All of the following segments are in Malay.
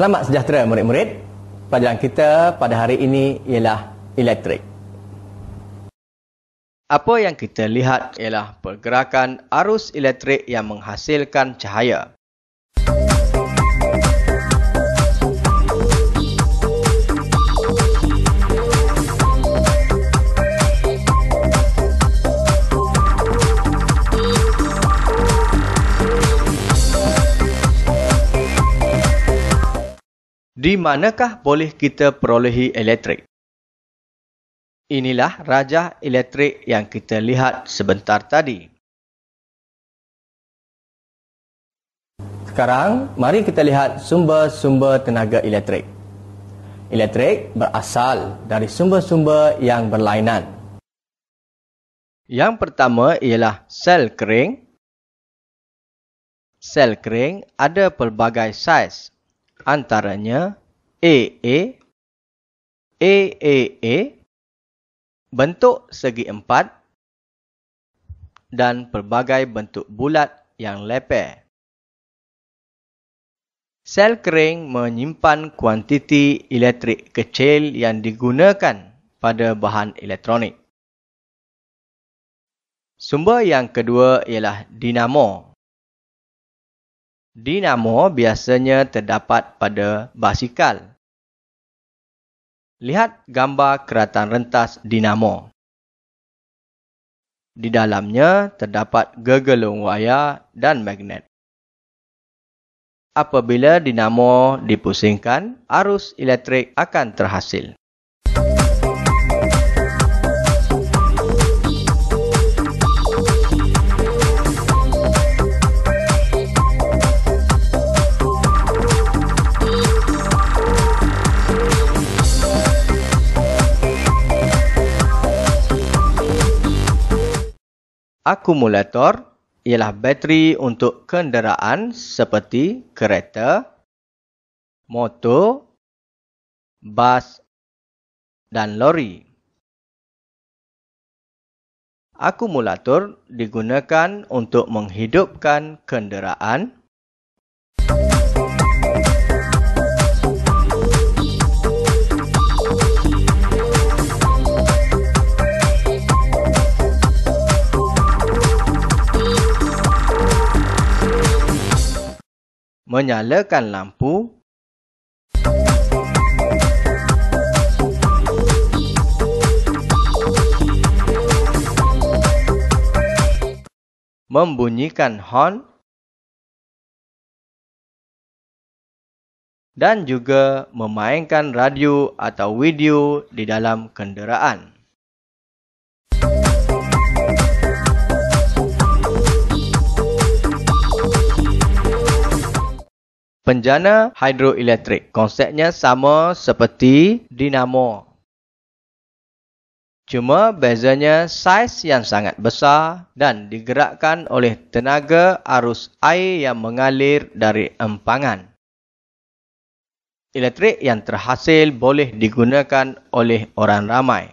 Selamat sejahtera murid-murid. Pelajaran kita pada hari ini ialah elektrik. Apa yang kita lihat ialah pergerakan arus elektrik yang menghasilkan cahaya. Di manakah boleh kita perolehi elektrik? Inilah rajah elektrik yang kita lihat sebentar tadi. Sekarang, mari kita lihat sumber-sumber tenaga elektrik. Elektrik berasal dari sumber-sumber yang berlainan. Yang pertama ialah sel kering. Sel kering ada pelbagai saiz antaranya AA, AAA, bentuk segi empat dan pelbagai bentuk bulat yang leper. Sel kering menyimpan kuantiti elektrik kecil yang digunakan pada bahan elektronik. Sumber yang kedua ialah dinamo. Dinamo biasanya terdapat pada basikal. Lihat gambar keratan rentas dinamo. Di dalamnya terdapat gegelung wayar dan magnet. Apabila dinamo dipusingkan, arus elektrik akan terhasil. Akumulator ialah bateri untuk kenderaan seperti kereta, motor, bas dan lori. Akumulator digunakan untuk menghidupkan kenderaan menyalakan lampu membunyikan horn dan juga memainkan radio atau video di dalam kenderaan. Penjana hidroelektrik konsepnya sama seperti dinamo. Cuma bezanya saiz yang sangat besar dan digerakkan oleh tenaga arus air yang mengalir dari empangan. Elektrik yang terhasil boleh digunakan oleh orang ramai.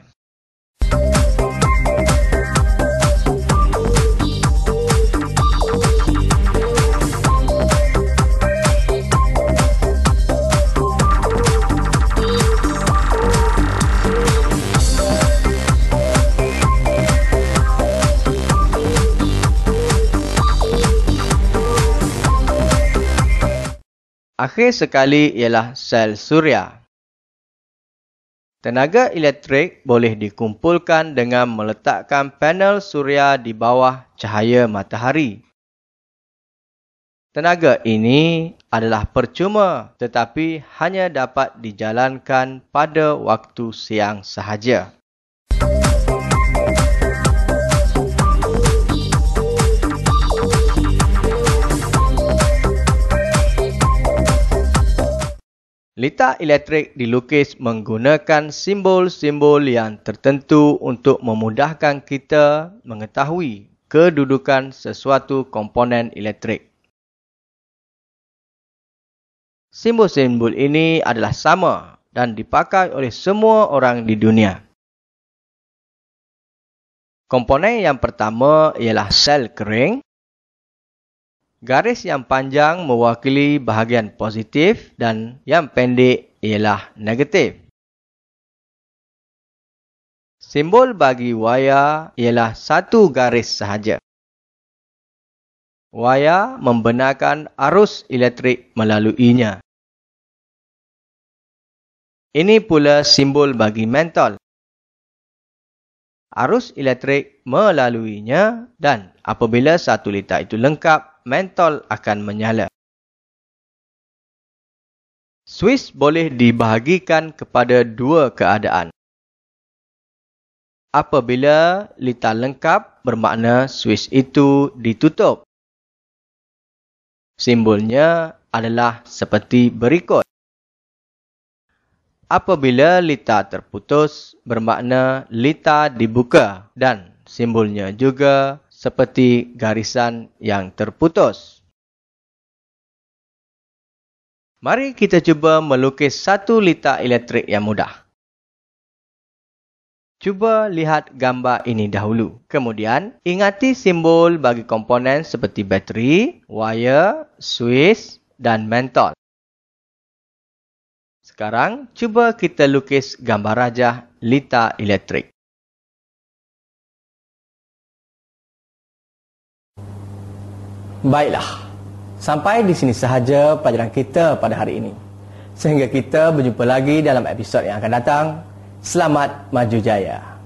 Akhir sekali ialah sel suria. Tenaga elektrik boleh dikumpulkan dengan meletakkan panel suria di bawah cahaya matahari. Tenaga ini adalah percuma tetapi hanya dapat dijalankan pada waktu siang sahaja. Lita elektrik dilukis menggunakan simbol-simbol yang tertentu untuk memudahkan kita mengetahui kedudukan sesuatu komponen elektrik. Simbol-simbol ini adalah sama dan dipakai oleh semua orang di dunia. Komponen yang pertama ialah sel kering Garis yang panjang mewakili bahagian positif dan yang pendek ialah negatif. Simbol bagi wayar ialah satu garis sahaja. Wayar membenarkan arus elektrik melaluinya. Ini pula simbol bagi mentol. Arus elektrik melaluinya dan apabila satu litar itu lengkap, mentol akan menyala. Swiss boleh dibahagikan kepada dua keadaan. Apabila litar lengkap bermakna Swiss itu ditutup. Simbolnya adalah seperti berikut. Apabila litar terputus bermakna litar dibuka dan simbolnya juga seperti garisan yang terputus. Mari kita cuba melukis satu litar elektrik yang mudah. Cuba lihat gambar ini dahulu. Kemudian, ingati simbol bagi komponen seperti bateri, wire, switch dan mentol. Sekarang, cuba kita lukis gambar rajah litar elektrik. Baiklah, sampai di sini sahaja pelajaran kita pada hari ini. Sehingga kita berjumpa lagi dalam episod yang akan datang. Selamat maju jaya.